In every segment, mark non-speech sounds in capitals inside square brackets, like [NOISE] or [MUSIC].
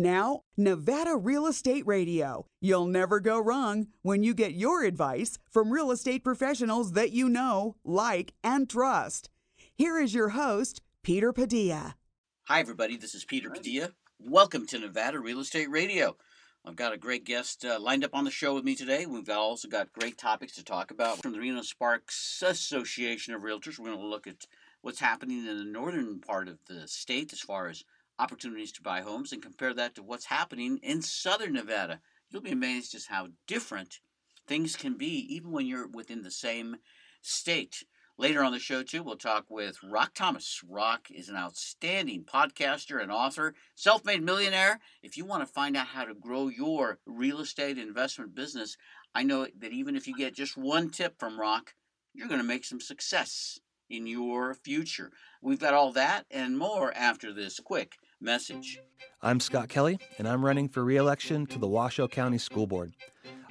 Now, Nevada Real Estate Radio. You'll never go wrong when you get your advice from real estate professionals that you know, like, and trust. Here is your host, Peter Padilla. Hi, everybody. This is Peter Padilla. Welcome to Nevada Real Estate Radio. I've got a great guest uh, lined up on the show with me today. We've also got great topics to talk about from the Reno Sparks Association of Realtors. We're going to look at what's happening in the northern part of the state as far as opportunities to buy homes and compare that to what's happening in southern Nevada. You'll be amazed just how different things can be, even when you're within the same state. Later on the show, too, we'll talk with Rock Thomas. Rock is an outstanding podcaster and author, self made millionaire. If you want to find out how to grow your real estate investment business, I know that even if you get just one tip from Rock, you're going to make some success in your future. We've got all that and more after this quick message. I'm Scott Kelly, and I'm running for re election to the Washoe County School Board.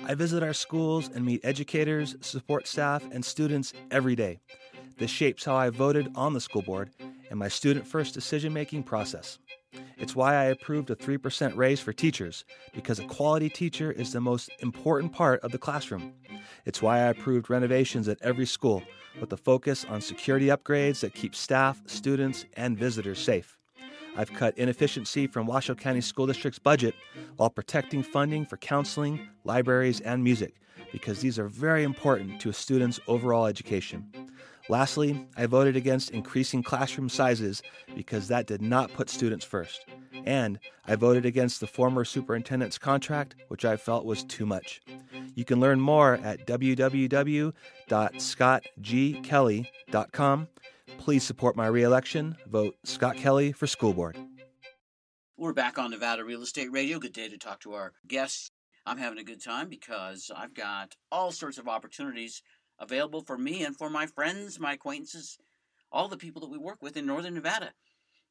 I visit our schools and meet educators, support staff, and students every day. This shapes how I voted on the school board and my student first decision making process. It's why I approved a 3% raise for teachers, because a quality teacher is the most important part of the classroom. It's why I approved renovations at every school, with a focus on security upgrades that keep staff, students, and visitors safe. I've cut inefficiency from Washoe County School District's budget while protecting funding for counseling, libraries, and music because these are very important to a student's overall education. Lastly, I voted against increasing classroom sizes because that did not put students first. And I voted against the former superintendent's contract, which I felt was too much. You can learn more at www.scottgkelly.com Please support my reelection. Vote Scott Kelly for school board. We're back on Nevada Real Estate Radio. Good day to talk to our guests. I'm having a good time because I've got all sorts of opportunities available for me and for my friends, my acquaintances, all the people that we work with in Northern Nevada.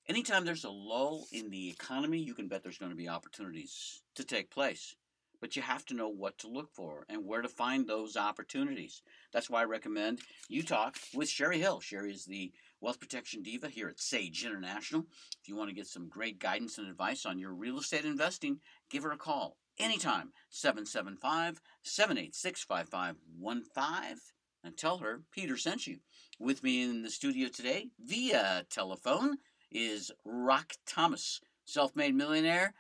Anytime there's a lull in the economy, you can bet there's going to be opportunities to take place. But you have to know what to look for and where to find those opportunities. That's why I recommend you talk with Cheri Hill. Cheri is the wealth protection diva here at Sage International. If you want to get some great guidance and advice on your real estate investing, give her a call anytime 775 786 5515 and tell her Peter sent you. With me in the studio today via telephone is Rock Thomas, self made millionaire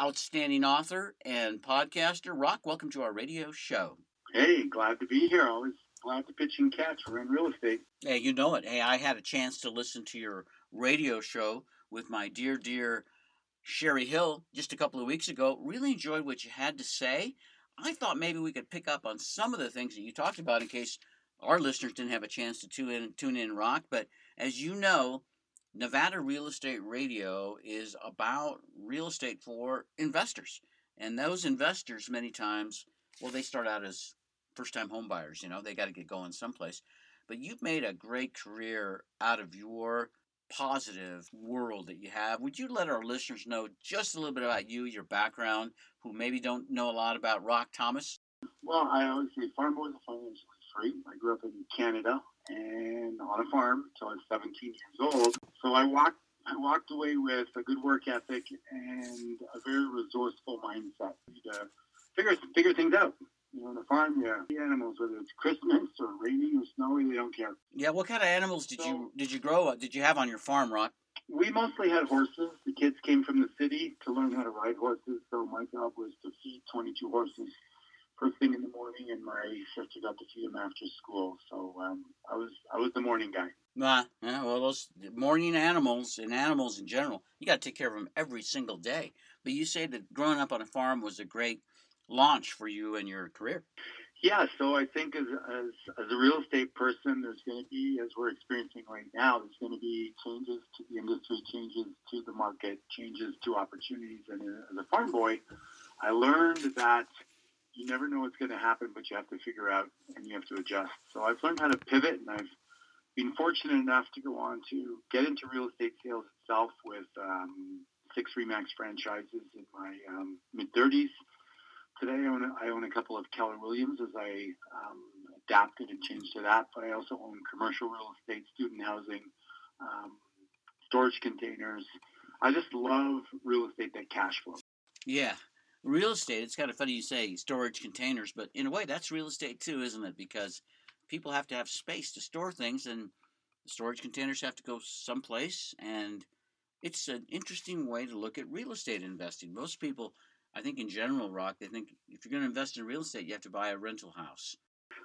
outstanding author and podcaster. Rock, welcome to our radio show. Hey, glad to be here. Always glad to pitch in catch. We're in real estate. Hey, you know it. Hey, I had a chance to listen to your radio show with my dear, dear Cheri Hill just a couple of weeks ago. Really enjoyed what you had to say. I thought maybe we could pick up on some of the things that you talked about in case our listeners didn't have a chance to tune in, tune in, Rock. But as you know, Nevada Real Estate Radio is about real estate for investors. And those investors, many times, well, they start out as first time home buyers, you know, they got to get going someplace. But you've made a great career out of your positive world that you have. Would you let our listeners know just a little bit about you, your background, who maybe don't know a lot about Rock Thomas? Well, I always say farm are financially free. I grew up in Canada and on a farm until I was 17 years old. So I walked I walked away with a good work ethic and a very resourceful mindset to figure figure things out. You know, on the farm, yeah, the animals, whether it's Christmas or rainy or snowy, they don't care. Yeah, what kind of animals did so, you did you grow? Uh, did you have on your farm, Rock? We mostly had horses. The kids came from the city to learn how to ride horses, so my job was to feed 22 horses first thing in the morning, and my sister got to feed him after school. So um, I was I was the morning guy. Uh, yeah, well, those morning animals and animals in general, you got to take care of them every single day. But you say that growing up on a farm was a great launch for you and your career. Yeah, so I think as, as, as a real estate person, there's going to be, as we're experiencing right now, there's going to be changes to the industry, changes to the market, changes to opportunities. And as a farm boy, I learned that you never know what's going to happen, but you have to figure out and you have to adjust. So I've learned how to pivot, and I've been fortunate enough to go on to get into real estate sales itself with um, six Remax franchises in my um, mid 30s. Today, I own, I own a couple of Keller Williams as I um, adapted and changed to that, but I also own commercial real estate, student housing, um, storage containers. I just love real estate that cash flows. Yeah, real estate. It's kind of funny you say storage containers, but in a way, that's real estate too, isn't it? Because people have to have space to store things, and storage containers have to go someplace. And it's an interesting way to look at real estate investing. Most people, I think, in general, Rock, they think if you're going to invest in real estate, you have to buy a rental house.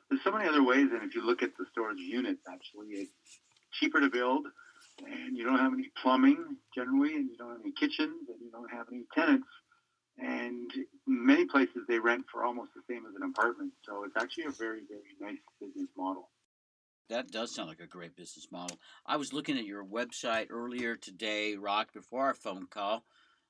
There's so many other ways, and if you look at the storage units, actually, it's cheaper to build, and you don't have any plumbing generally, and you don't have any kitchens, and you don't have any tenants. And many places they rent for almost the same as an apartment. So it's actually a very, very nice business model. That does sound like a great business model. I was looking at your website earlier today, Rock, before our phone call.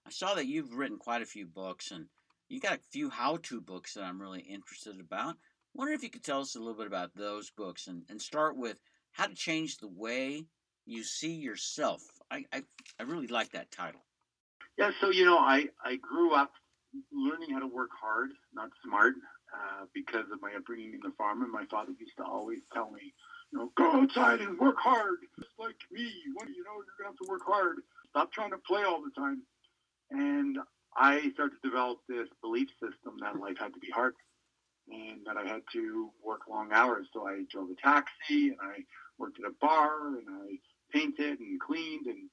I saw that you've written quite a few books, and you got a few how-to books that I'm really interested about. Wonder if you could tell us a little bit about those books, and, and start with how to change the way you see yourself. I, I, I really like that title. Yeah, so you know, I I grew up learning how to work hard, not smart, uh, because of my upbringing in the farm. And my father used to always tell me, you know, go outside and work hard, just like me. You know, you're gonna have to work hard. Stop trying to play all the time. And I started to develop this belief system that life had to be hard and that I had to work long hours. So I drove a taxi and I worked at a bar and I painted and cleaned and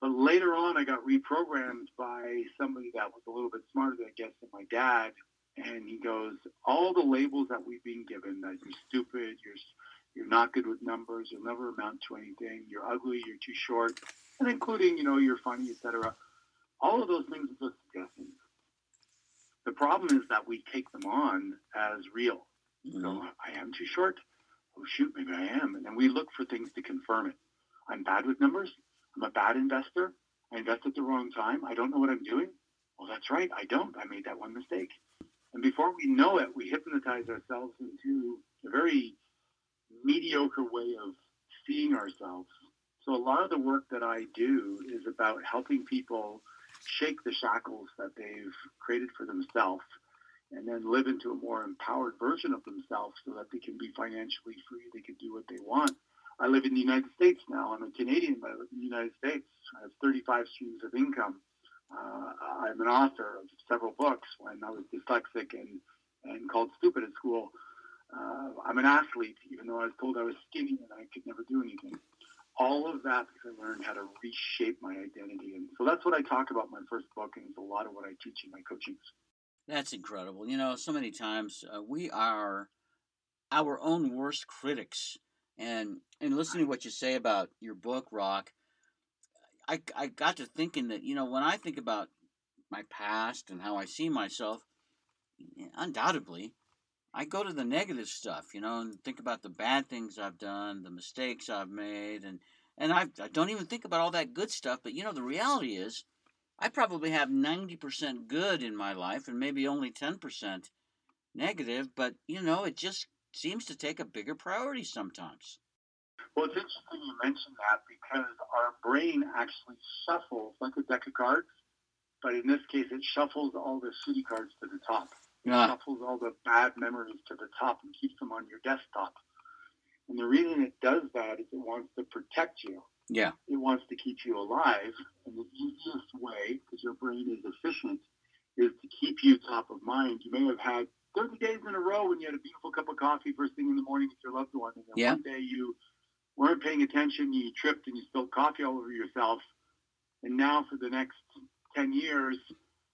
but later on, I got reprogrammed by somebody that was a little bit smarter, than I guess, than my dad. And he goes, all the labels that we've been given, that you're stupid, you're you're not good with numbers, you'll never amount to anything, you're ugly, you're too short, and including, you know, you're funny, etc. All of those things are just suggestions. The problem is that we take them on as real. Mm-hmm. So I am too short. Oh shoot, maybe I am. And then we look for things to confirm it. I'm bad with numbers. I'm a bad investor. I invest at the wrong time. I don't know what I'm doing. Well, that's right. I don't. I made that one mistake. And before we know it, we hypnotize ourselves into a very mediocre way of seeing ourselves. So a lot of the work that I do is about helping people shake the shackles that they've created for themselves and then live into a more empowered version of themselves so that they can be financially free. They can do what they want I live in the United States now. I'm a Canadian, but I live in the United States. I have 35 streams of income. Uh, I'm an author of several books when I was dyslexic and, and called stupid at school. Uh, I'm an athlete, even though I was told I was skinny and I could never do anything. All of that because I learned how to reshape my identity. And so that's what I talk about in my first book, and it's a lot of what I teach in my coachings. That's incredible. You know, so many times uh, we are our own worst critics and and listening to what you say about your book, Rock, I I got to thinking that you know when I think about my past and how I see myself, undoubtedly, I go to the negative stuff, you know, and think about the bad things I've done, the mistakes I've made, and and I, I don't even think about all that good stuff. But you know, the reality is, I probably have ninety percent good in my life, and maybe only ten percent negative. But you know, it just seems to take a bigger priority sometimes. Well, it's interesting you mention that because our brain actually shuffles like a deck of cards, but in this case, it shuffles all the shitty cards to the top. It yeah. shuffles all the bad memories to the top and keeps them on your desktop. And the reason it does that is it wants to protect you. Yeah. It wants to keep you alive. And the easiest way, because your brain is efficient, is to keep you top of mind. You may have had 30 days in a row when you had a beautiful cup of coffee first thing in the morning with your loved one, and then yeah. one day you weren't paying attention, you tripped and you spilled coffee all over yourself, and now for the next 10 years,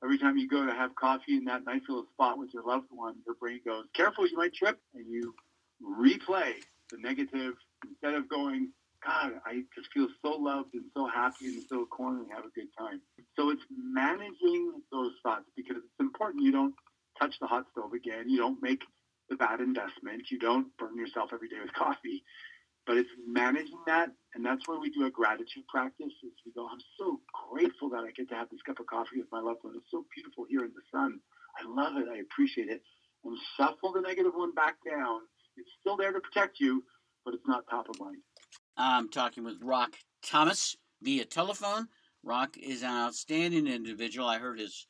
every time you go to have coffee in that nice little spot with your loved one, your brain goes, careful, you might trip, and you replay the negative instead of going, God, I just feel so loved and so happy this little corner and have a good time. So it's managing those thoughts because it's important you don't touch the hot stove again. You don't make the bad investment. You don't burn yourself every day with coffee. But it's managing that, and that's where we do a gratitude practice. Is we go, I'm so grateful that I get to have this cup of coffee with my loved one. It's so beautiful here in the sun. I love it. I appreciate it. And shuffle the negative one back down. It's still there to protect you, but it's not top of mind. I'm talking with Rock Thomas via telephone. Rock is an outstanding individual. I heard his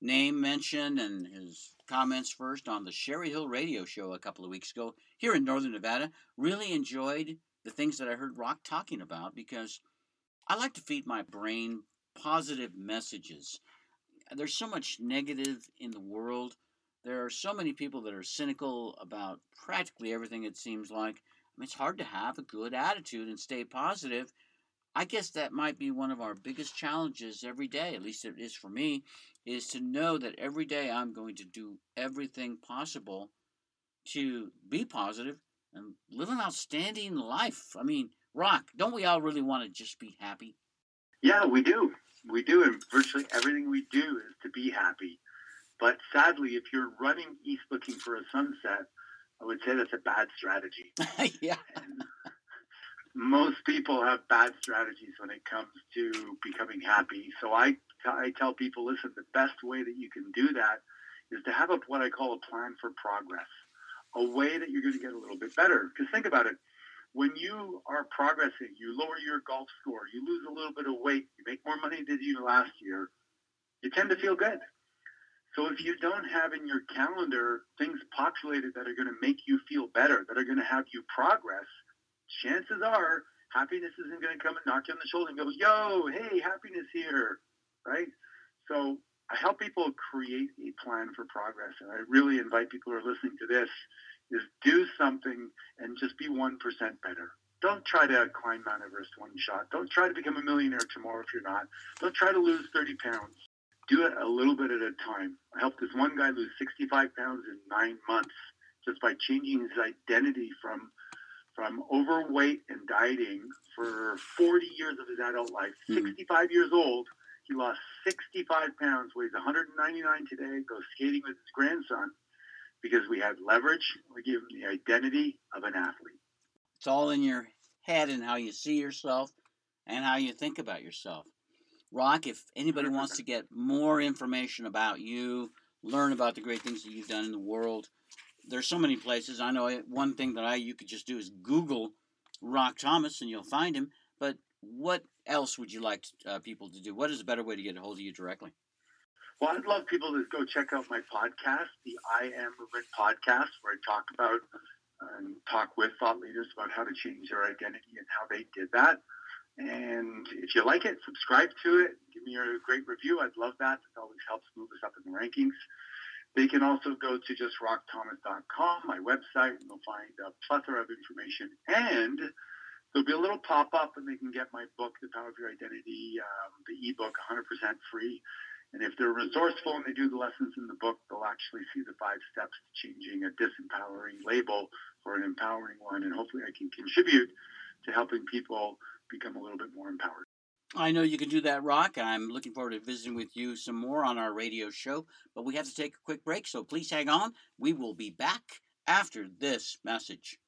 name mentioned and his comments first on the Cheri Hill radio show a couple of weeks ago here in Northern Nevada. Really enjoyed the things that I heard Rock talking about because I like to feed my brain positive messages. There's so much negative in the world. There are so many people that are cynical about practically everything, it seems like. I mean, it's hard to have a good attitude and stay positive. I guess that might be one of our biggest challenges every day, at least it is for me, is to know that every day I'm going to do everything possible to be positive and live an outstanding life. I mean, Rock, don't we all really want to just be happy? Yeah, we do. We do. And virtually everything we do is to be happy. But sadly, if you're running east looking for a sunset, I would say that's a bad strategy. [LAUGHS] yeah. Most people have bad strategies when it comes to becoming happy. So I, I tell people, listen, the best way that you can do that is to have a, what I call a plan for progress, a way that you're going to get a little bit better. Because think about it. When you are progressing, you lower your golf score, you lose a little bit of weight, you make more money than you last year, you tend to feel good. So if you don't have in your calendar things populated that are going to make you feel better, that are going to have you progress, chances are happiness isn't going to come and knock you on the shoulder and go, yo, hey, happiness here, right? So I help people create a plan for progress. And I really invite people who are listening to this is do something and just be 1% better. Don't try to climb Mount Everest one shot. Don't try to become a millionaire tomorrow if you're not. Don't try to lose 30 pounds do it a little bit at a time. I helped this one guy lose 65 pounds in nine months just by changing his identity from from overweight and dieting for 40 years of his adult life. Mm-hmm. 65 years old, he lost 65 pounds, weighs 199 today, goes skating with his grandson because we had leverage. We gave him the identity of an athlete. It's all in your head and how you see yourself and how you think about yourself. Rock, if anybody wants to get more information about you, learn about the great things that you've done in the world, there's so many places. I know one thing that I you could just do is Google Rock Thomas and you'll find him. But what else would you like uh, people to do? What is a better way to get a hold of you directly? Well, I'd love people to go check out my podcast, the I Am Movement podcast, where I talk about and talk with thought leaders about how to change their identity and how they did that. And if you like it, subscribe to it. Give me a great review. I'd love that. It always helps move us up in the rankings. They can also go to just rockthomas.com, my website, and they'll find a plethora of information. And there'll be a little pop up, and they can get my book, The Power of Your Identity, um, the ebook, 100% free. And if they're resourceful and they do the lessons in the book, they'll actually see the five steps to changing a disempowering label for an empowering one. And hopefully, I can contribute to helping people become a little bit more empowered. I know you can do that, Rock. I'm looking forward to visiting with you some more on our radio show, but we have to take a quick break, so please hang on. We will be back after this message.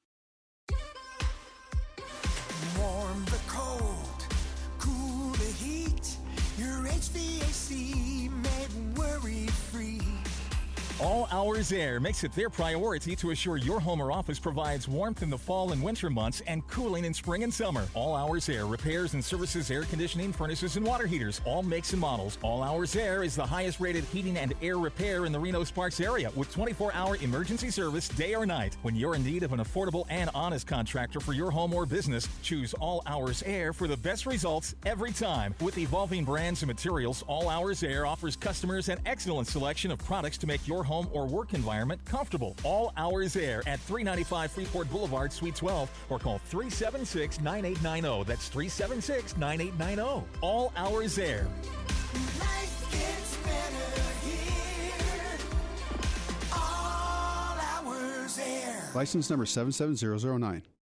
All Hours Air makes it their priority to assure your home or office provides warmth in the fall and winter months and cooling in spring and summer. All Hours Air repairs and services air conditioning, furnaces, and water heaters, all makes and models. All Hours Air is the highest rated heating and air repair in the Reno Sparks area with 24 hour emergency service day or night. When you're in need of an affordable and honest contractor for your home or business, choose All Hours Air for the best results every time. With evolving brands and materials, All Hours Air offers customers an excellent selection of products to make your home home or work environment comfortable. All hours air at 395 Freeport Boulevard, Suite 12, or call 376 9890. That's 376 9890. All hours air. License number 77009.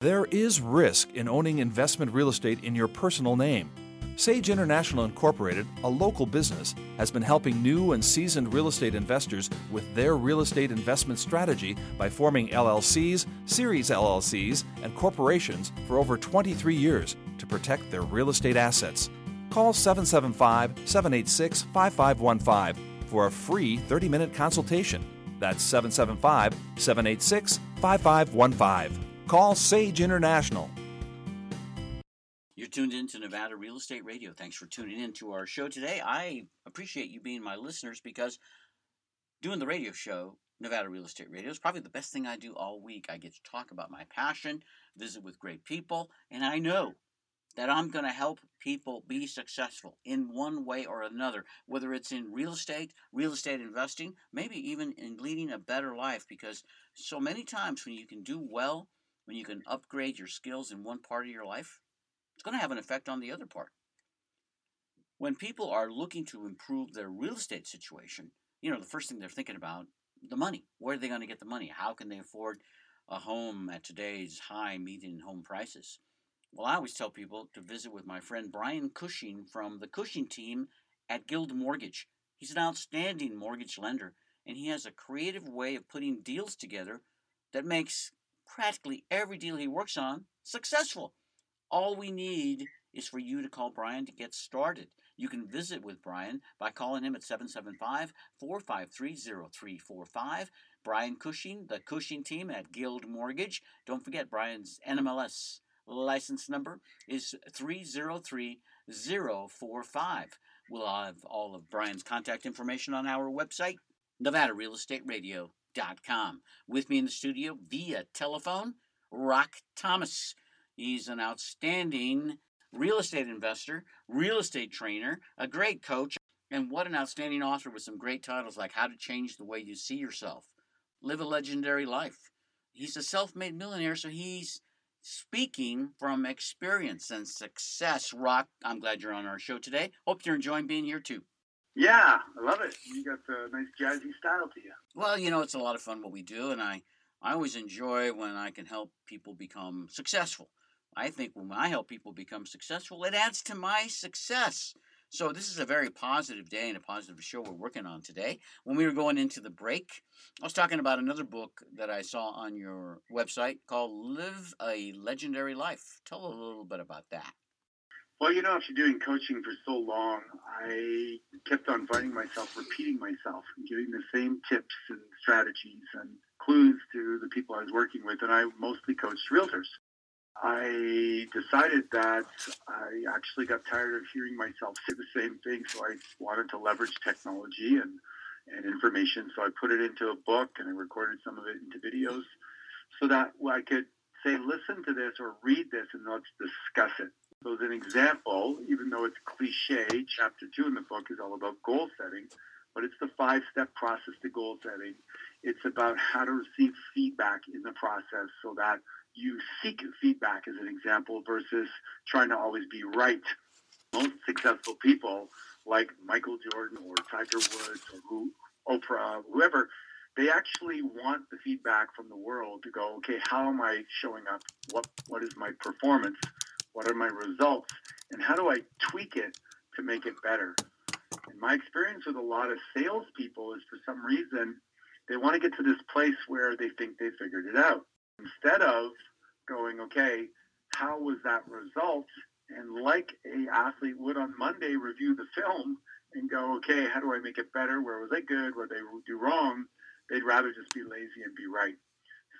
There is risk in owning investment real estate in your personal name. Sage International Incorporated, a local business, has been helping new and seasoned real estate investors with their real estate investment strategy by forming LLCs, series LLCs, and corporations for over 23 years to protect their real estate assets. Call 775 786 5515 for a free 30 minute consultation. That's 775 786 5515. Call Sage International. You're tuned in to Nevada Real Estate Radio. Thanks for tuning in to our show today. I appreciate you being my listeners because doing the radio show, Nevada Real Estate Radio, is probably the best thing I do all week. I get to talk about my passion, visit with great people, and I know that I'm going to help people be successful in one way or another, whether it's in real estate, real estate investing, maybe even in leading a better life. Because so many times when you can do well, when you can upgrade your skills in one part of your life, it's going to have an effect on the other part. When people are looking to improve their real estate situation, you know, the first thing they're thinking about the money. Where are they going to get the money? How can they afford a home at today's high median home prices? Well, I always tell people to visit with my friend Brian Cushing from the Cushing team at Guild Mortgage. He's an outstanding mortgage lender, and he has a creative way of putting deals together that makes practically every deal he works on successful. All we need is for you to call Brian to get started. You can visit with Brian by calling him at 775 453 0345. Brian Cushing, the Cushing team at Guild Mortgage. Don't forget Brian's NMLS license number is 303045. We'll have all of Brian's contact information on our website, Nevada Real Estate Radio com. With me in the studio via telephone, Rock Thomas. He's an outstanding real estate investor, real estate trainer, a great coach, and what an outstanding author with some great titles like How to Change the Way You See Yourself, Live a Legendary Life. He's a self made millionaire, so he's speaking from experience and success. Rock, I'm glad you're on our show today. Hope you're enjoying being here too. Yeah, I love it. You got a nice jazzy style to you. Well, you know, it's a lot of fun what we do, and I, I always enjoy when I can help people become successful. I think when I help people become successful, it adds to my success. So this is a very positive day and a positive show we're working on today. When we were going into the break, I was talking about another book that I saw on your website called Live a Legendary Life. Tell a little bit about that. Well, you know, after doing coaching for so long, I kept on finding myself repeating myself and giving the same tips and strategies and clues to the people I was working with, and I mostly coached realtors. I decided that I actually got tired of hearing myself say the same thing, so I wanted to leverage technology and, and information. So I put it into a book and I recorded some of it into videos so that I could say, listen to this or read this and let's discuss it. So as an example, even though it's cliche, chapter two in the book is all about goal setting, but it's the five-step process to goal setting. It's about how to receive feedback in the process so that you seek feedback as an example versus trying to always be right. Most successful people like Michael Jordan or Tiger Woods or who, Oprah, whoever, they actually want the feedback from the world to go, okay, how am I showing up? What what is my performance? What are my results? And how do I tweak it to make it better? And my experience with a lot of salespeople is for some reason they want to get to this place where they think they figured it out. Instead of going, okay, how was that result, and like a athlete would on Monday, review the film and go, okay, how do I make it better? Where was I good? Where did I do wrong? They'd rather just be lazy and be right.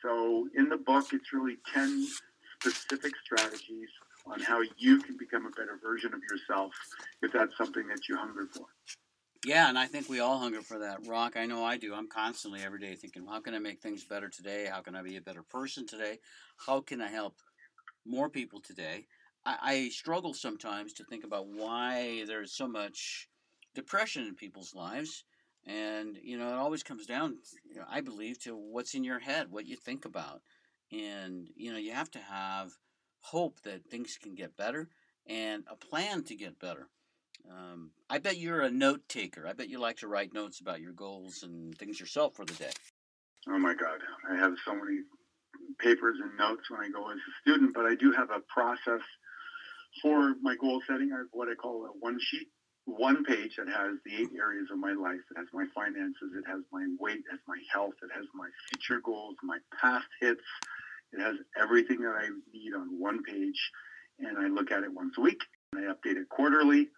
So in the book, it's really 10 specific strategies on how you can become a better version of yourself if that's something that you hunger for. Yeah, and I think we all hunger for that. Rock, I know I do. I'm constantly every day thinking, how can I make things better today? How can I be a better person today? How can I help more people today? I, I struggle sometimes to think about why there's so much depression in people's lives. And, you know, it always comes down, you know, I believe, to what's in your head, what you think about. And, you know, you have to have hope that things can get better and a plan to get better. Um, I bet you're a note taker. I bet you like to write notes about your goals and things yourself for the day. Oh my God, I have so many papers and notes when I go as a student, but I do have a process for my goal setting. I have what I call a one sheet, one page that has the eight areas of my life. It has my finances, it has my weight, it has my health, it has my future goals, my past hits. It has everything that I need on one page, and I look at it once a week. And I update it quarterly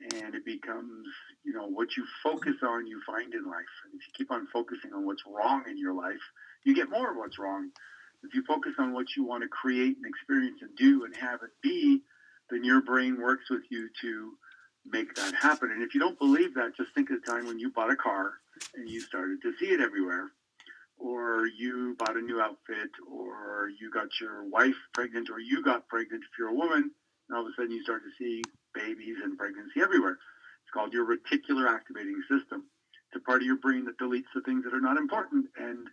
and it becomes, you know, what you focus on, you find in life. And if you keep on focusing on what's wrong in your life, you get more of what's wrong. If you focus on what you want to create and experience and do and have it be, then your brain works with you to make that happen. And if you don't believe that, just think of the time when you bought a car and you started to see it everywhere, or you bought a new outfit, or you got your wife pregnant, or you got pregnant if you're a woman, and all of a sudden you start to see babies and pregnancy everywhere. It's called your reticular activating system. It's a part of your brain that deletes the things that are not important and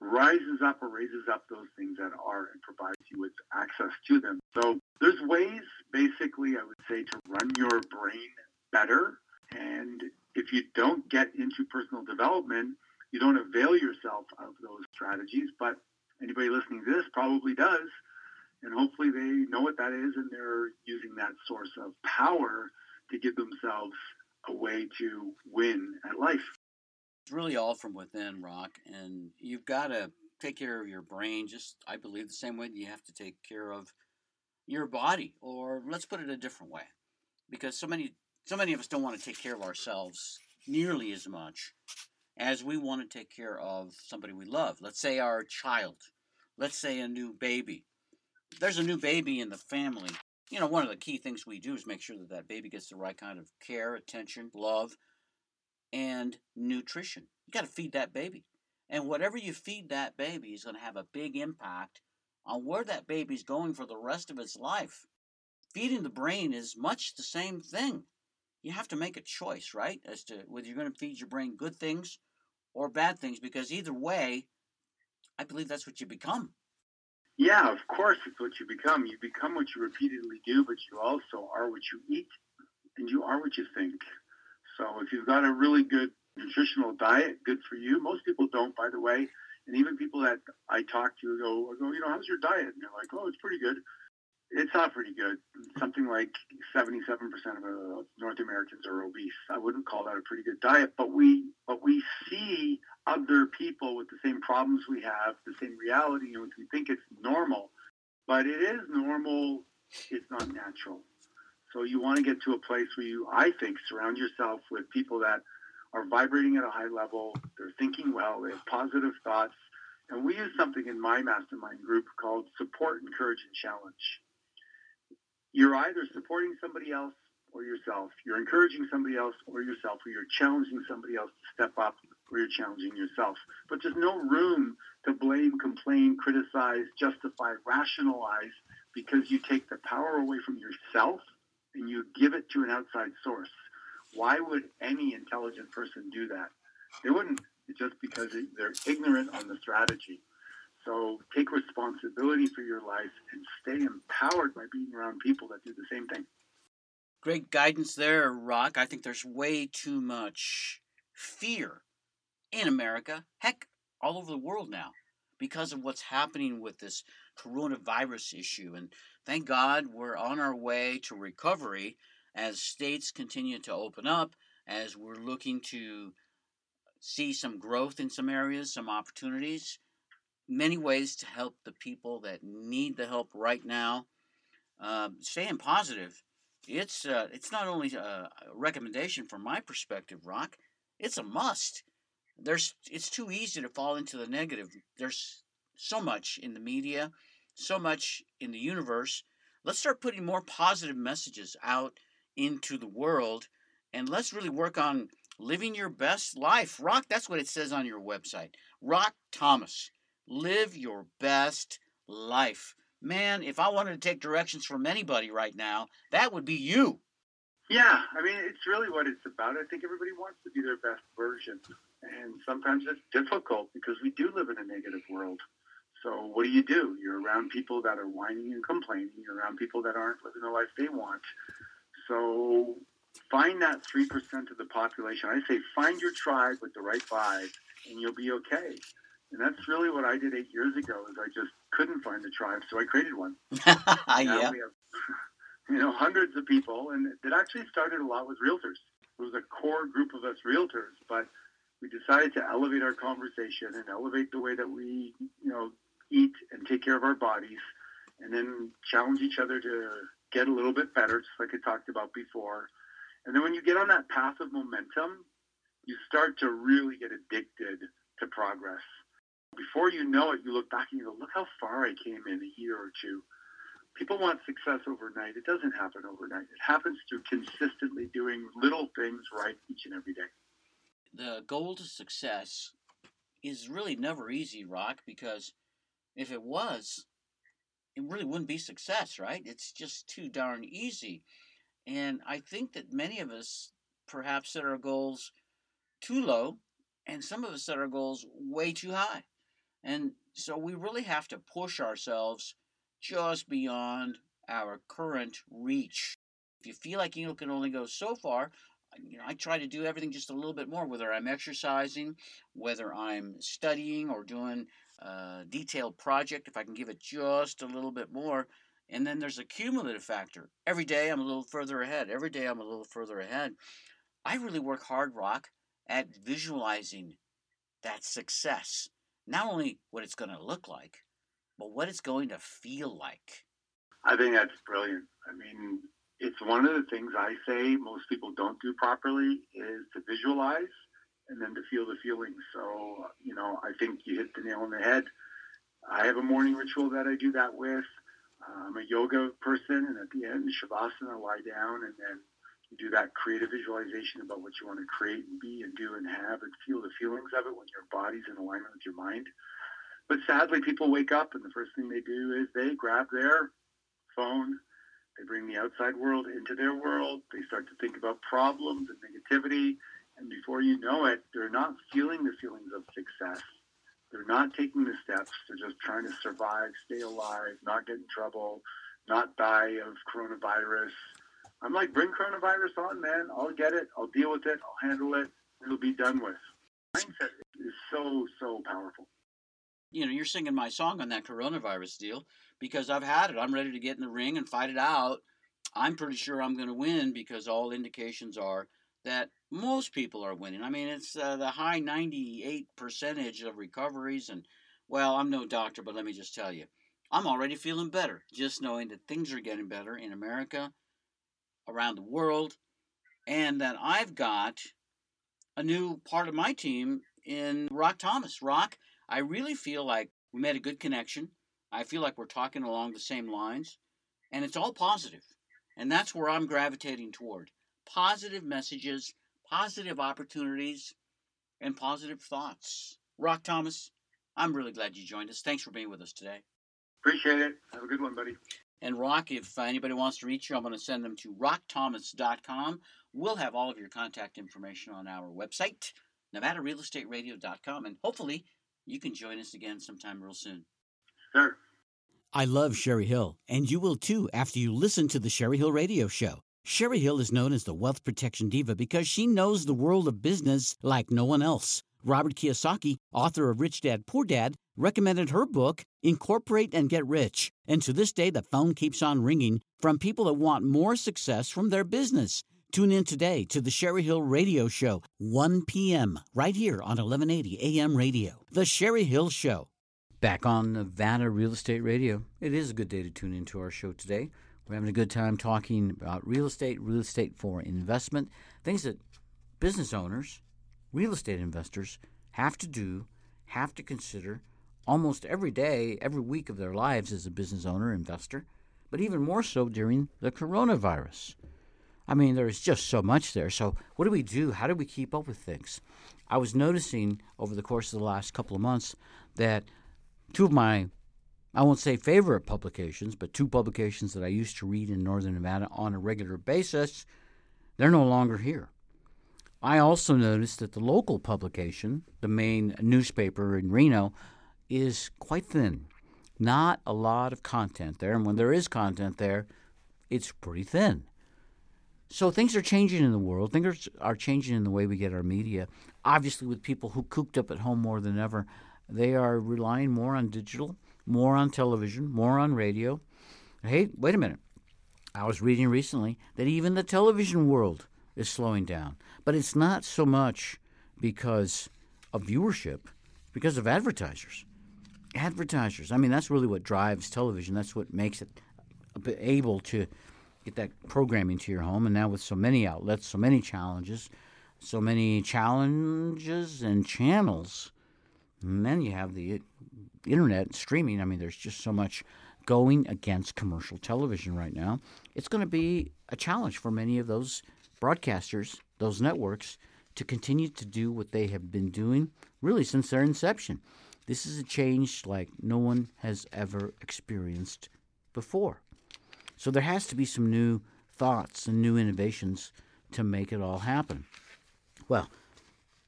rises up or raises up those things that are and provides you with access to them. So there's ways, basically, I would say, to run your brain better. And if you don't get into personal development, you don't avail yourself of those strategies. But anybody listening to this probably does and hopefully they know what that is and they're using that source of power to give themselves a way to win at life. It's really all from within, Rock, and you've got to take care of your brain just, I believe, the same way that you have to take care of your body, or let's put it a different way, because so many, so many of us don't want to take care of ourselves nearly as much as we want to take care of somebody we love. Let's say our child, let's say a new baby there's a new baby in the family, you know, one of the key things we do is make sure that that baby gets the right kind of care, attention, love, and nutrition. You got to feed that baby. And whatever you feed that baby is going to have a big impact on where that baby's going for the rest of its life. Feeding the brain is much the same thing. You have to make a choice, right, as to whether you're going to feed your brain good things or bad things, because either way, I believe that's what you become. Yeah, of course, it's what you become. You become what you repeatedly do, but you also are what you eat, and you are what you think. So if you've got a really good nutritional diet, good for you. Most people don't, by the way. And even people that I talk to go, I go, you know, how's your diet? And they're like, oh, it's pretty good. It's not pretty good. Something like 77% of uh, North Americans are obese. I wouldn't call that a pretty good diet, but we but we see other people with the same problems we have, the same reality, and we think it's normal. But it is normal. It's not natural. So you want to get to a place where you, I think, surround yourself with people that are vibrating at a high level. They're thinking well. They have positive thoughts. And we use something in my mastermind group called support, encourage, and challenge you're either supporting somebody else or yourself. You're encouraging somebody else or yourself, or you're challenging somebody else to step up, or you're challenging yourself. But there's no room to blame, complain, criticize, justify, rationalize because you take the power away from yourself and you give it to an outside source. Why would any intelligent person do that? They wouldn't, just because they're ignorant on the strategy. So take responsibility for your life and stay empowered by being around people that do the same thing. Great guidance there, Rock. I think there's way too much fear in America, heck, all over the world now, because of what's happening with this coronavirus issue. And thank God we're on our way to recovery as states continue to open up, as we're looking to see some growth in some areas, some opportunities many ways to help the people that need the help right now. uh, staying positive. It's uh, it's not only a recommendation from my perspective, Rock. It's a must. There's it's too easy to fall into the negative. There's so much in the media, so much in the universe. Let's start putting more positive messages out into the world, and let's really work on living your best life. Rock, that's what it says on your website. Rock Thomas, live your best life. Man, if I wanted to take directions from anybody right now, that would be you. Yeah, I mean, it's really what it's about. I think everybody wants to be their best version. And sometimes it's difficult because we do live in a negative world. So what do you do? You're around people that are whining and complaining. You're around people that aren't living the life they want. So find that 3% of the population. I say find your tribe with the right vibe and you'll be okay. And that's really what I did eight years ago is I just couldn't find a tribe, so I created one. [LAUGHS] yeah. We have, [LAUGHS] you know, hundreds of people, and it actually started a lot with realtors. It was a core group of us realtors, but we decided to elevate our conversation and elevate the way that we, you know, eat and take care of our bodies, and then challenge each other to get a little bit better, just like I talked about before. And then when you get on that path of momentum, you start to really get addicted to progress. Before you know it, you look back and you go, look how far I came in a year or two. People want success overnight. It doesn't happen overnight. It happens through consistently doing little things right each and every day. The goal to success is really never easy, Rock, because if it was, it really wouldn't be success, right? It's just too darn easy. And I think that many of us perhaps set our goals too low, and some of us set our goals way too high. And so we really have to push ourselves just beyond our current reach. If you feel like you can only go so far, you know, I try to do everything just a little bit more, whether I'm exercising, whether I'm studying or doing a detailed project, if I can give it just a little bit more. And then there's a cumulative factor. Every day I'm a little further ahead. Every day I'm a little further ahead. I really work hard, Rock, at visualizing that success. Not only what it's going to look like, but what it's going to feel like. I think that's brilliant. I mean, it's one of the things I say most people don't do properly is to visualize and then to feel the feelings. So, you know, I think you hit the nail on the head. I have a morning ritual that I do that with. I'm a yoga person, and at the end, Shavasana, I lie down, and then you do that creative visualization about what you want to create and be and do and have and feel the feelings of it when your body's in alignment with your mind. But sadly, people wake up, and the first thing they do is they grab their phone, they bring the outside world into their world, they start to think about problems and negativity, and before you know it, they're not feeling the feelings of success they're not taking the steps. They're just trying to survive, stay alive, not get in trouble, not die of coronavirus. I'm like, bring coronavirus on, man. I'll get it. I'll deal with it. I'll handle it. It'll be done with. Mindset is so, so powerful. You know, you're singing my song on that coronavirus deal because I've had it. I'm ready to get in the ring and fight it out. I'm pretty sure I'm going to win because all indications are that most people are winning. I mean, it's uh, the high 98 percentage of recoveries. And, well, I'm no doctor, but let me just tell you, I'm already feeling better just knowing that things are getting better in America, around the world, and that I've got a new part of my team in Rock Thomas. Rock, I really feel like we made a good connection. I feel like we're talking along the same lines, and it's all positive. And that's where I'm gravitating toward positive messages, positive opportunities, and positive thoughts. Rock Thomas, I'm really glad you joined us. Thanks for being with us today. Appreciate it. Have a good one, buddy. And Rock, if anybody wants to reach you, I'm going to send them to rockthomas.com. We'll have all of your contact information on our website, nevadarealestateradio.com, and hopefully you can join us again sometime real soon. Sure. I love Cheri Hill, and you will too after you listen to the Cheri Hill Radio Show. Cheri Hill is known as the wealth protection diva because she knows the world of business like no one else. Robert Kiyosaki, author of Rich Dad Poor Dad, recommended her book, Incorporate and Get Rich. And to this day, the phone keeps on ringing from people that want more success from their business. Tune in today to the Cheri Hill Radio Show, 1 p.m., right here on 1180 AM radio. The Cheri Hill Show. Back on Nevada Real Estate Radio. It is a good day to tune into our show today. We're having a good time talking about real estate, real estate for investment, things that business owners, real estate investors have to do, have to consider almost every day, every week of their lives as a business owner, investor, but even more so during the coronavirus. I mean, there's just so much there. So, what do we do? How do we keep up with things? I was noticing over the course of the last couple of months that two of my I won't say favorite publications, but two publications that I used to read in Northern Nevada on a regular basis, they're no longer here. I also noticed that the local publication, the main newspaper in Reno, is quite thin. Not a lot of content there, and when there is content there, it's pretty thin. So things are changing in the world. Things are changing in the way we get our media. Obviously, with people who cooped up at home more than ever, they are relying more on digital more on television, more on radio. Hey, wait a minute. I was reading recently that even the television world is slowing down. But it's not so much because of viewership, because of advertisers. Advertisers. I mean, that's really what drives television. That's what makes it able to get that programming to your home. And now with so many outlets, so many challenges, so many challenges and channels, and then you have the internet streaming. I mean, there's just so much going against commercial television right now. It's going to be a challenge for many of those broadcasters, those networks, to continue to do what they have been doing really since their inception. This is a change like no one has ever experienced before. So there has to be some new thoughts and new innovations to make it all happen. Well,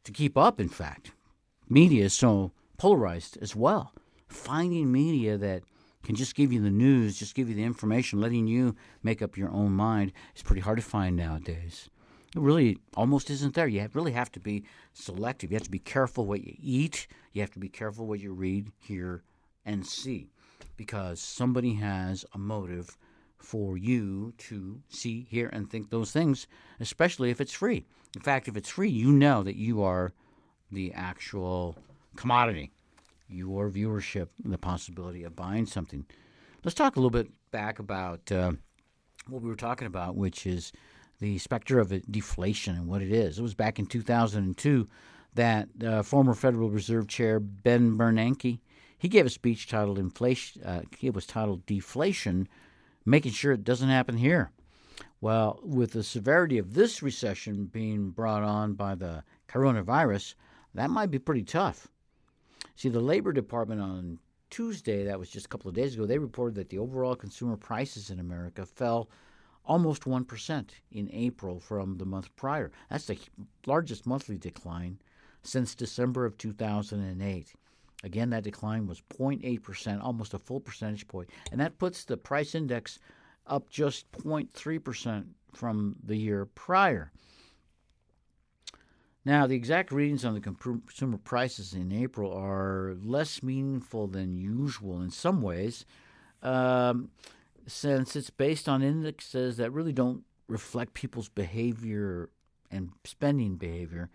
to keep up, in fact, media is so polarized as well finding media that can just give you the news, just give you the information, letting you make up your own mind is pretty hard to find nowadays. Really almost isn't there. You really have to be selective. You have to be careful what you eat. You have to be careful what you read, hear, and see, because somebody has a motive for you to see, hear, and think those things, especially if it's free. In fact, if it's free, you know that you are the actual commodity your viewership the possibility of buying something. Let's talk a little bit back about uh, what we were talking about, which is the specter of deflation and what it is. It was back in 2002 that uh, former Federal Reserve Chair Ben Bernanke he gave a speech titled "Inflation." Uh, it was titled "Deflation," making sure it doesn't happen here. Well, with the severity of this recession being brought on by the coronavirus, that might be pretty tough. See, the Labor Department on Tuesday, that was just a couple of days ago, they reported that the overall consumer prices in America fell almost 1% in April from the month prior. That's the largest monthly decline since December of 2008. Again, that decline was 0.8%, almost a full percentage point, and that puts the price index up just 0.3% from the year prior. Now, the exact readings on the consumer prices in April are less meaningful than usual in some ways, um, since it's based on indexes that really don't reflect people's behavior and spending behavior,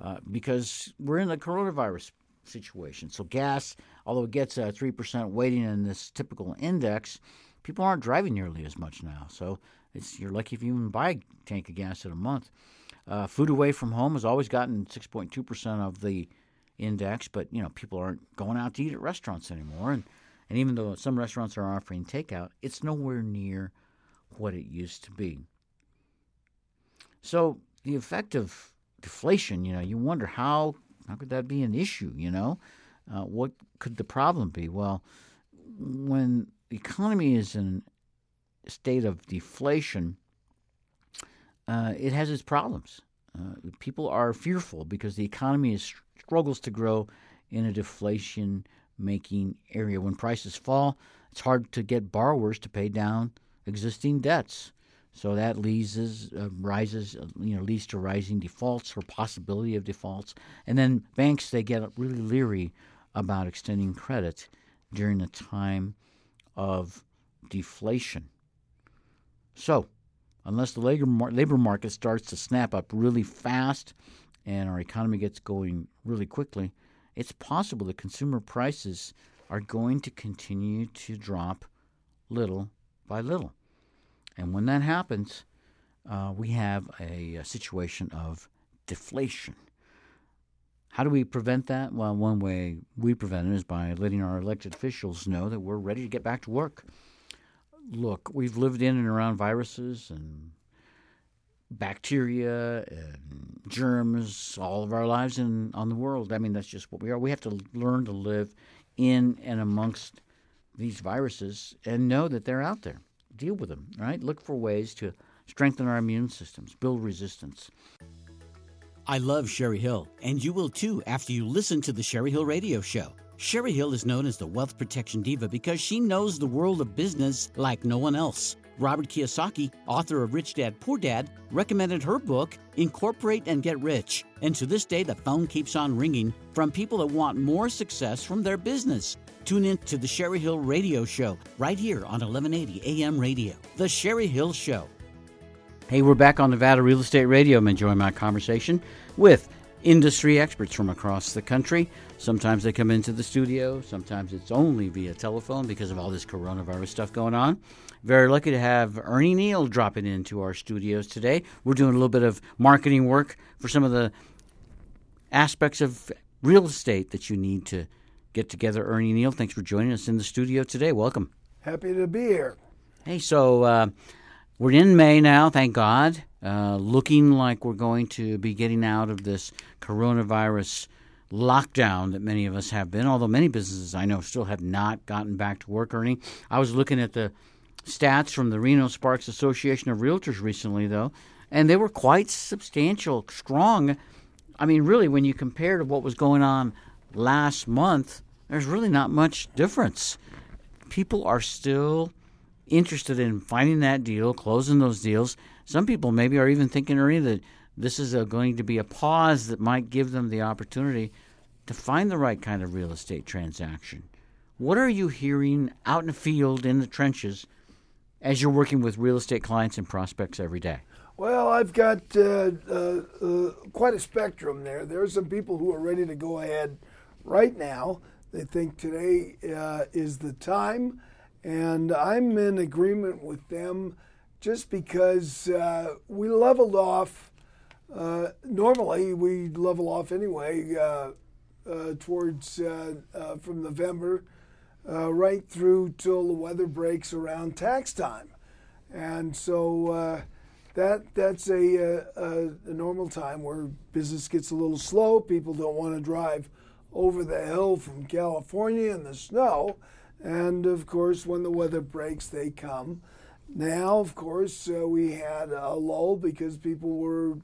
uh, because we're in a coronavirus situation. So, gas, although it gets a 3% weighting in this typical index, people aren't driving nearly as much now. So, it's, you're lucky if you even buy a tank of gas in a month. Uh, food away from home has always gotten 6.2% of the index, but you know people aren't going out to eat at restaurants anymore, and and even though some restaurants are offering takeout, it's nowhere near what it used to be. So the effect of deflation, you know, you wonder how how could that be an issue? You know, uh, what could the problem be? Well, when the economy is in a state of deflation, uh, it has its problems. Uh, people are fearful because the economy is, struggles to grow in a deflation making area. When prices fall, it's hard to get borrowers to pay down existing debts. So that leads uh, rises, uh, you know, leads to rising defaults or possibility of defaults, and then banks they get really leery about extending credit during a time of deflation. So unless the labor, labor market starts to snap up really fast and our economy gets going really quickly, it's possible that consumer prices are going to continue to drop little by little. And when that happens, uh, we have a, a situation of deflation. How do we prevent that? Well, one way we prevent it is by letting our elected officials know that we're ready to get back to work. Look, we've lived in and around viruses and bacteria and germs all of our lives in on the world. I mean, that's just what we are. We have to learn to live in and amongst these viruses and know that they're out there. Deal with them, right? Look for ways to strengthen our immune systems, build resistance. I love Cheri Hill, and you will too after you listen to the Cheri Hill Radio Show. Cheri Hill is known as the wealth protection diva because she knows the world of business like no one else. Robert Kiyosaki, author of Rich Dad Poor Dad, recommended her book, Incorporate and Get Rich. And to this day, the phone keeps on ringing from people that want more success from their business. Tune in to the Cheri Hill Radio Show right here on 1180 AM Radio. The Cheri Hill Show. Hey, we're back on Nevada Real Estate Radio. I'm enjoying my conversation with industry experts from across the country. Sometimes they come into the studio, sometimes it's only via telephone because of all this coronavirus stuff going on. Very lucky to have Ernie Neal dropping into our studios today. We're doing a little bit of marketing work for some of the aspects of real estate that you need to get together. Ernie Neal, thanks for joining us in the studio today. Welcome. Happy to be here. Hey, so uh, we're in May now, thank God. Uh, looking like we're going to be getting out of this coronavirus lockdown that many of us have been, although many businesses I know still have not gotten back to work, Ernie. I was looking at the stats from the Reno Sparks Association of Realtors recently, though, and they were quite substantial, strong. I mean, really, when you compare to what was going on last month, there's really not much difference. People are still interested in finding that deal, closing those deals. Some people maybe are even thinking, Ernie, that this is a, going to be a pause that might give them the opportunity to find the right kind of real estate transaction. What are you hearing out in the field, in the trenches, as you're working with real estate clients and prospects every day? Well, I've got uh, uh, uh, quite a spectrum there. There are some people who are ready to go ahead right now. They think today uh, is the time, and I'm in agreement with them just because uh, we leveled off. Uh, normally, we level off anyway towards from November uh, right through till the weather breaks around tax time, and so uh, that that's a, a, a, normal time where business gets a little slow. People don't want to drive over the hill from California in the snow, and of course, when the weather breaks, they come. Now, of course, uh, we had a lull because people were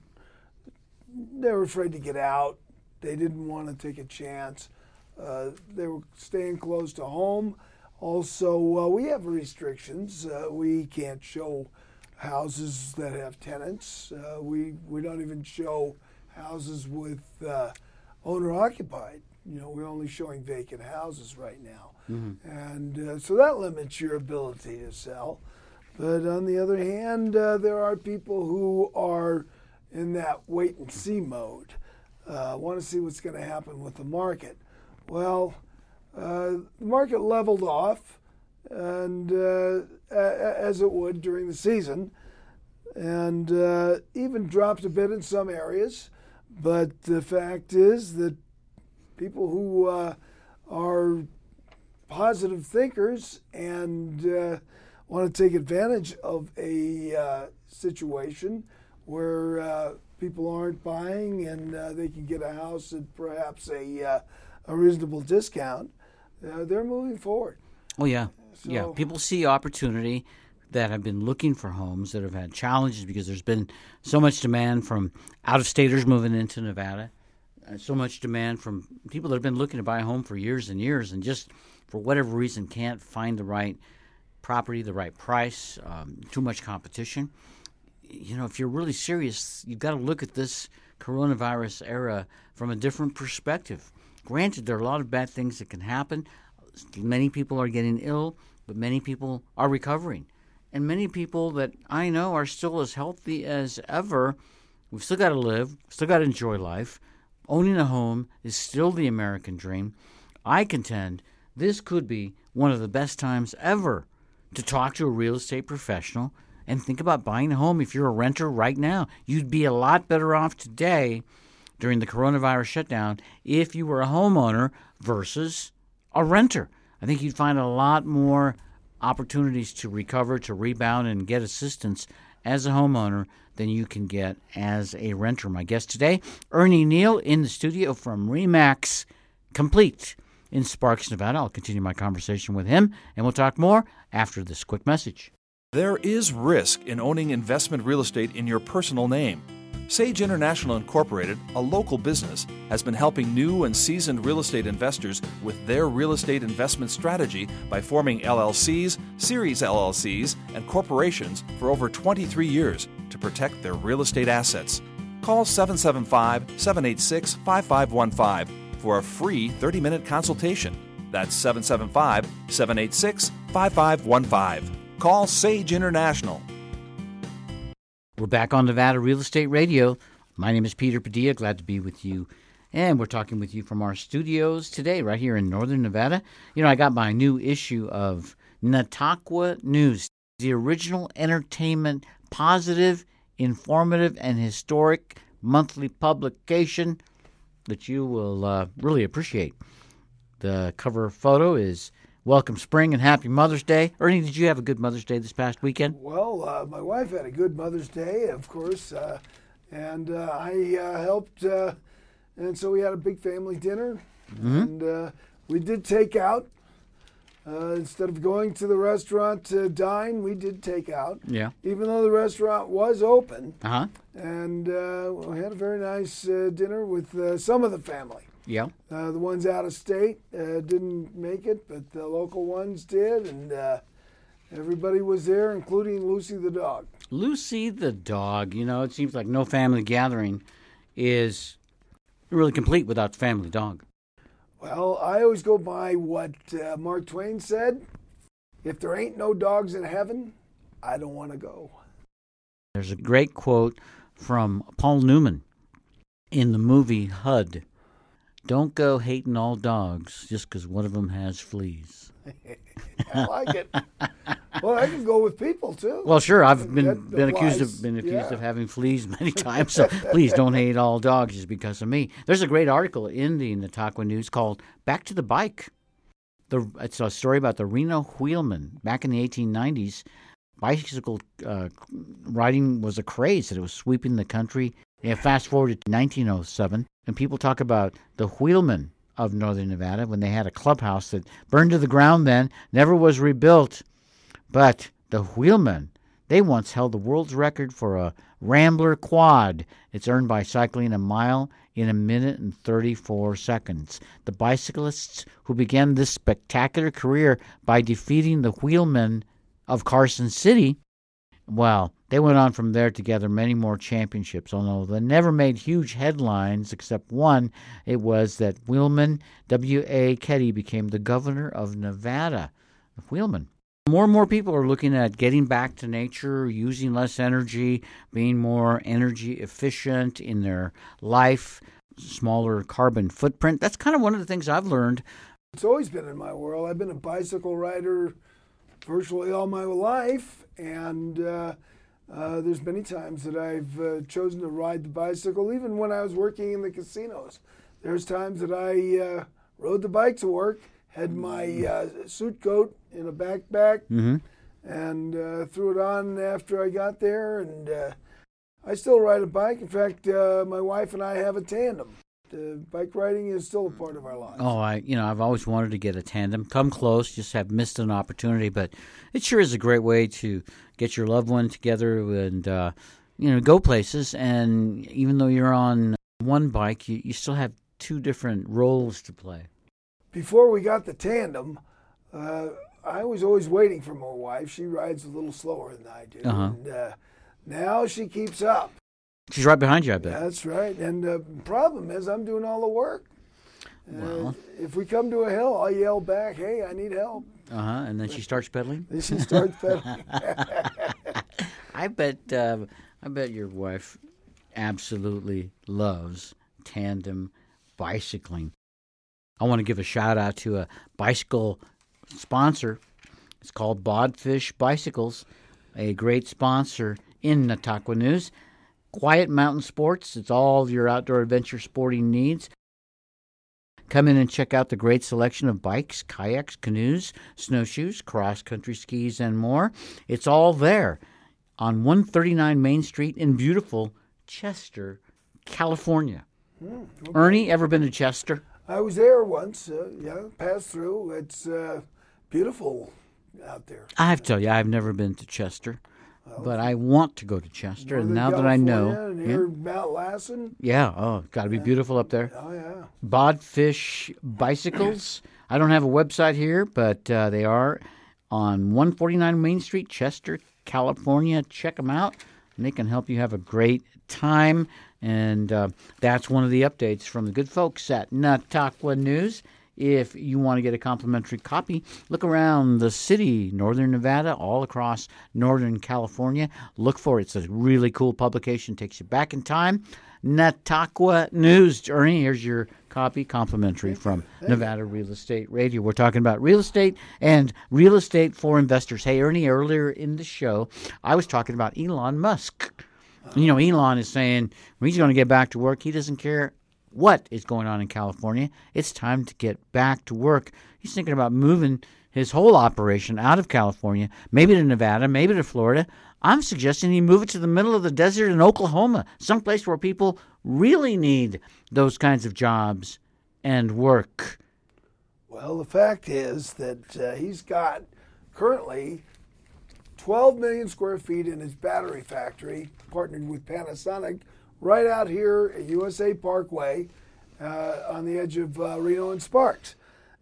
they were afraid to get out. They didn't want to take a chance. Uh, they were staying close to home. Also, uh, we have restrictions. Uh, we can't show houses that have tenants. Uh, we we don't even show houses with uh, owner occupied. You know, we're only showing vacant houses right now, mm-hmm. and so that limits your ability to sell. But on the other hand, there are people who are in that wait and see mode. want to see what's going to happen with the market. Well, uh, the market leveled off, and uh, as it would during the season, and uh, even dropped a bit in some areas. But the fact is that people who uh, are positive thinkers and uh, want to take advantage of a uh, situation where people aren't buying and they can get a house at perhaps a a reasonable discount, uh, they're moving forward. Oh yeah, so, yeah. People see opportunity that have been looking for homes that have had challenges because there's been so much demand from out of staters moving into Nevada, and so much demand from people that have been looking to buy a home for years and years, and just for whatever reason can't find the right property, the right price, um, too much competition. You know, if you're really serious, you've got to look at this coronavirus era from a different perspective. Granted, there are a lot of bad things that can happen. Many people are getting ill, but many people are recovering. And many people that I know are still as healthy as ever. We've still got to live, still got to enjoy life. Owning a home is still the American dream. I contend this could be one of the best times ever to talk to a real estate professional and think about buying a home if you're a renter right now. You'd be a lot better off today during the coronavirus shutdown if you were a homeowner versus a renter. I think you'd find a lot more opportunities to recover, to rebound, and get assistance as a homeowner than you can get as a renter. My guest today, Ernie Neal, in the studio from Remax Complete in Sparks, Nevada. I'll continue my conversation with him, and we'll talk more after this quick message. There is risk in owning investment real estate in your personal name. Sage International Incorporated, a local business, has been helping new and seasoned real estate investors with their real estate investment strategy by forming LLCs, series LLCs, and corporations for over 23 years to protect their real estate assets. Call 775 786 5515 for a free 30 minute consultation. That's 775 786 5515. Call Sage International. We're back on Nevada Real Estate Radio. My name is Peter Padilla. Glad to be with you. And we're talking with you from our studios today, right here in Northern Nevada. You know, I got my new issue of Nataqua News, the original entertainment, positive, informative, and historic monthly publication that you will uh, really appreciate. The cover photo is Welcome Spring and Happy Mother's Day. Ernie, did you have a good Mother's Day this past weekend? Well, uh, my wife had a good Mother's Day, of course, uh, and uh, I uh, helped, uh, and so we had a big family dinner, Mm-hmm. and uh, we did take out. instead of going to the restaurant to dine, we did take out. Yeah. Even though the restaurant was open, Uh huh. and we had a very nice dinner with some of the family. Yeah. Uh, the ones out of state uh, didn't make it, but the local ones did, and uh, everybody was there, including Lucy the dog. Lucy the dog. You know, it seems like no family gathering is really complete without the family dog. Well, I always go by what uh, Mark Twain said if there ain't no dogs in heaven, I don't want to go. There's a great quote from Paul Newman in the movie HUD. Don't go hating all dogs just because one of them has fleas. [LAUGHS] I like it. well, I can go with people too. Well, sure. I've been That been accused of been accused Yeah. of having fleas [LAUGHS] many [LAUGHS] times. So please don't hate all dogs just because of me. There's a great article in the Nataqua News called "Back to the Bike." The it's a story about the Reno wheelman back in the 1890s. Bicycle uh, riding was a craze that it was sweeping the country. Yeah, fast forward to 1907, and people talk about the wheelmen of Northern Nevada when they had a clubhouse that burned to the ground. Then never was rebuilt. But the Wheelmen, they once held the world's record for a Rambler quad. It's earned by cycling a mile in a minute and 34 seconds. The bicyclists who began this spectacular career by defeating the Wheelmen of Carson City, well, they went on from there to gather many more championships, although they never made huge headlines except one. It was that Wheelman W.A. Ketty became the governor of Nevada. Wheelman. More and more people are looking at getting back to nature, using less energy, being more energy efficient in their life, smaller carbon footprint. That's kind of one of the things I've learned. It's always been in my world. I've been a bicycle rider virtually all my life, and uh, uh, there's many times that I've uh, chosen to ride the bicycle, even when I was working in the casinos. There's times that I uh, rode the bike to work, had my uh, suit coat in a backpack, Mm-hmm. and uh, threw it on after I got there. And uh, I still ride a bike. In fact, uh, my wife and I have a tandem. Uh, bike riding is still a part of our lives. Oh, I you know I've always wanted to get a tandem. Come close, just have missed an opportunity, but it sure is a great way to get your loved one together and uh, you know go places. And even though you're on one bike, you, you still have two different roles to play. before we got the tandem, uh, I was always waiting for my wife. She rides a little slower than I do. Uh-huh. And, uh, now she keeps up. She's right behind you, I bet. That's right. And the problem is, I'm doing all the work. Uh, Well. if we come to a hill, I'll yell back, "Hey, I need help!" Uh huh. And then she starts pedaling. Then she starts [LAUGHS] pedaling. [LAUGHS] I bet. Uh, I bet your wife absolutely loves tandem bicycling. I want to give a shout out to a bicycle sponsor. It's called Bodfish Bicycles. a great sponsor in Nataqua News. Quiet Mountain Sports, it's all your outdoor adventure sporting needs. Come in and check out the great selection of bikes, kayaks, canoes, snowshoes, cross country skis, and more. It's all there on 139 Main Street in beautiful Chester, California. Mm, okay. Ernie, ever been to Chester? I was there once. Uh, yeah, passed through. It's uh, beautiful out there. I have to tell you, I've never been to Chester. Well, but I want to go to Chester, and now that I know, yeah. Mount Lassen. Yeah, oh, got to be beautiful up there. Oh yeah. Bodfish bicycles. I don't have a website here, but uh, they are on 149 Main Street, Chester, California. Check them out, and they can help you have a great time. And uh, that's one of the updates from the good folks at Nataqua News. If you want to get a complimentary copy, look around the city, Northern Nevada, all across Northern California. Look for it. It's a really cool publication. Takes you back in time. Nataqua News. Ernie, here's your copy complimentary from Nevada Real Estate Radio. We're talking about real estate and real estate for investors. Hey, Ernie, earlier in the show, I was talking about Elon Musk. You know, Elon is saying when he's going to get back to work, he doesn't care what is going on in California. It's time to get back to work. He's thinking about moving his whole operation out of California, maybe to Nevada, maybe to Florida. I'm suggesting he move it to the middle of the desert in Oklahoma, someplace where people really need those kinds of jobs and work. Well, the fact is that uh, he's got currently 12 million square feet in his battery factory, partnered with Panasonic, right out here at USA Parkway uh, on the edge of uh, Reno and Sparks.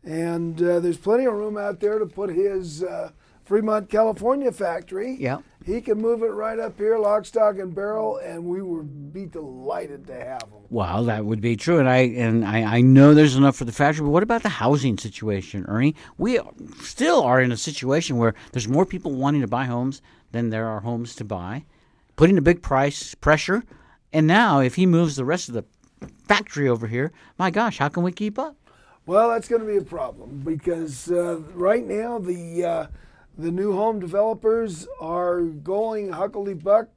And uh, there's plenty of room out there to put his uh, Fremont, California factory. Yeah. He can move it right up here, lock, stock, and barrel, and we would be delighted to have him. Well, that would be true, and I and I, I know there's enough for the factory. But what about the housing situation, Ernie? We still are in a situation where there's more people wanting to buy homes than there are homes to buy, putting a big price pressure and now, if he moves the rest of the factory over here, my gosh, how can we keep up? Well, that's going to be a problem because uh, right now the uh, the new home developers are going huckleberry buck,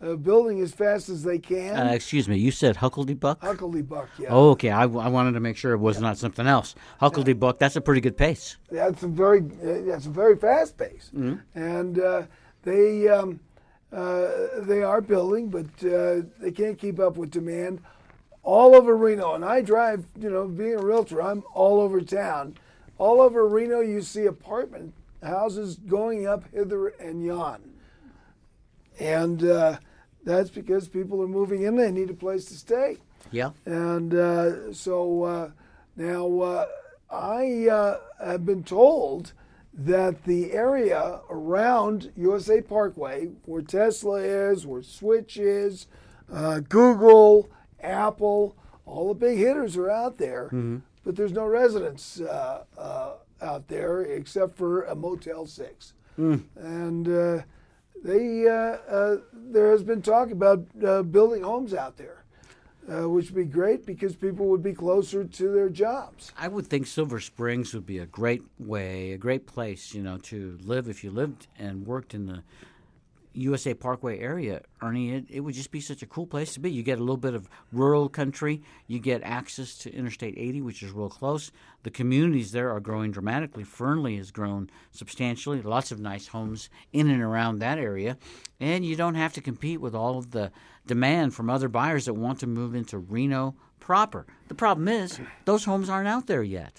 uh, building as fast as they can. Uh, excuse me, you said huckleberry buck? Huckleberry buck, yeah. Oh, okay. I, I wanted to make sure it was yeah. not something else. Yeah. buck. That's a pretty good pace. That's a very uh, that's a very fast pace, mm-hmm. and uh, they. Um, uh, they are building, but uh, they can't keep up with demand all over Reno. And I drive, you know, being a realtor, I'm all over town. All over Reno, you see apartment houses going up hither and yon. And uh, that's because people are moving in, they need a place to stay. Yeah. And uh, so uh, now I have been told that the area around USA Parkway, where Tesla is, where Switch is, uh, Google, Apple, all the big hitters are out there, mm-hmm. but there's no residents uh, uh, out there except for a Motel 6. Mm. And uh, they, uh, uh, there has been talk about building homes out there uh, which would be great because people would be closer to their jobs. I would think Silver Springs would be a great way, a great place, you know, to live if you lived and worked in the USA Parkway area, Ernie, it, it, would just be such a cool place to be. You get a little bit of rural country. You get access to Interstate 80, which is real close. The communities there are growing dramatically. Fernley has grown substantially. Lots of nice homes in and around that area. And you don't have to compete with all of the demand from other buyers that want to move into Reno proper. The problem is, those homes aren't out there yet.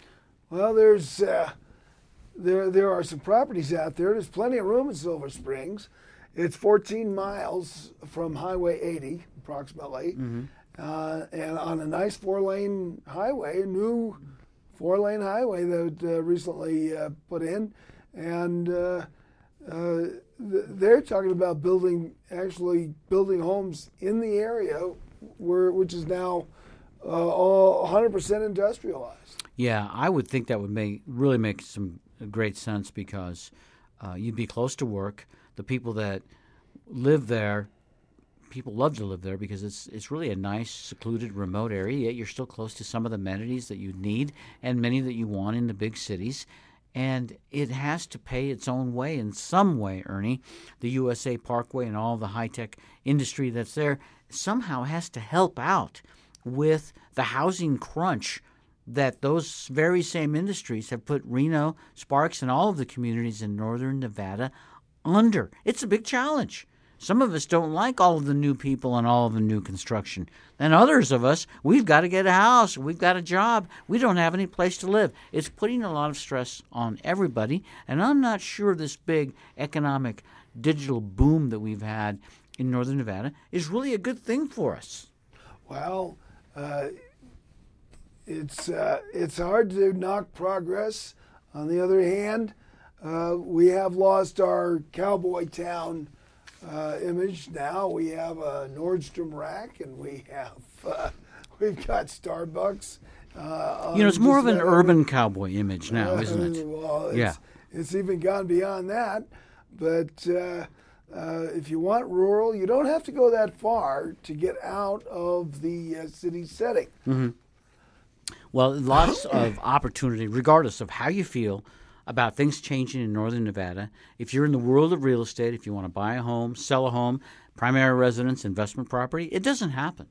Well, there's. Uh, there, there are some properties out there. There's plenty of room in Silver Springs. It's 14 miles from Highway 80, approximately, mm-hmm. uh, and on a nice four-lane highway, a new four-lane highway that uh, recently uh, put in, and uh, uh, they're talking about building, actually building homes in the area, where which is now uh, all 100% industrialized. Yeah, I would think that would make really make some great sense because you'd be close to work the people that live there people love to live there because it's it's really a nice secluded remote area yet you're still close to some of the amenities that you need and many that you want in the big cities and it has to pay its own way in some way, Ernie. The USA Parkway and all the high tech industry that's there somehow has to help out with the housing crunch that those very same industries have put Reno, Sparks, and all of the communities in northern Nevada under. It's a big challenge. Some of us don't like all of the new people and all of the new construction. And others of us, we've got to get a house, we've got a job, we don't have any place to live. It's putting a lot of stress on everybody. And I'm not sure this big economic digital boom that we've had in northern Nevada is really a good thing for us. Well, uh, it's uh, it's hard to knock progress. On the other hand, uh, we have lost our cowboy town uh, image. Now we have a Nordstrom rack, and we have [LAUGHS] uh, we've got Starbucks. Uh, you know, it's more of an urban cowboy image now, [LAUGHS] isn't it? well, it's, yeah, it's even gone beyond that. But uh, uh, if you want rural, you don't have to go that far to get out of the uh, city setting. Mm-hmm. Well, lots of opportunity, regardless of how you feel about things changing in northern Nevada. If you're in the world of real estate, if you want to buy a home, sell a home, primary residence, investment property, it doesn't happen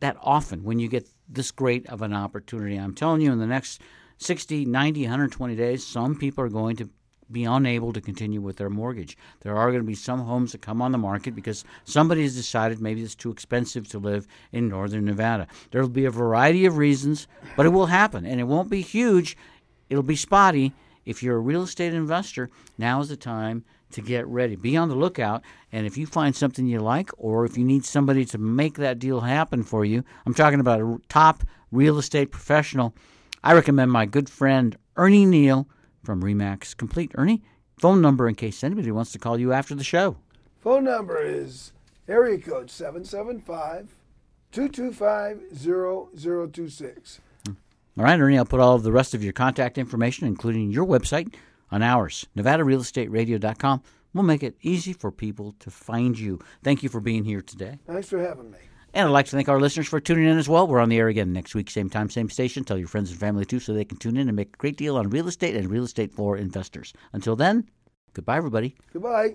that often when you get this great of an opportunity. I'm telling you, in the next 60, 90, 120 days, some people are going to be unable to continue with their mortgage. There are going to be some homes that come on the market because somebody has decided maybe it's too expensive to live in northern Nevada. There will be a variety of reasons, but it will happen, and it won't be huge. It'll be spotty, if you're a real estate investor, now is the time to get ready. Be on the lookout, and if you find something you like, or if you need somebody to make that deal happen for you, I'm talking about a top real estate professional. I recommend my good friend Ernie Neal from Remax Complete. Ernie, phone number in case anybody wants to call you after the show. Phone number is area code 775 225 0026. All right, Ernie, I'll put all of the rest of your contact information, including your website, on ours, NevadaRealEstateRadio.com. We'll make it easy for people to find you. Thank you for being here today. Thanks for having me. And I'd like to thank our listeners for tuning in as well. We're on the air again next week, same time, same station. Tell your friends and family too so they can tune in and make a great deal on real estate and real estate for investors. Until then, goodbye, everybody. Goodbye.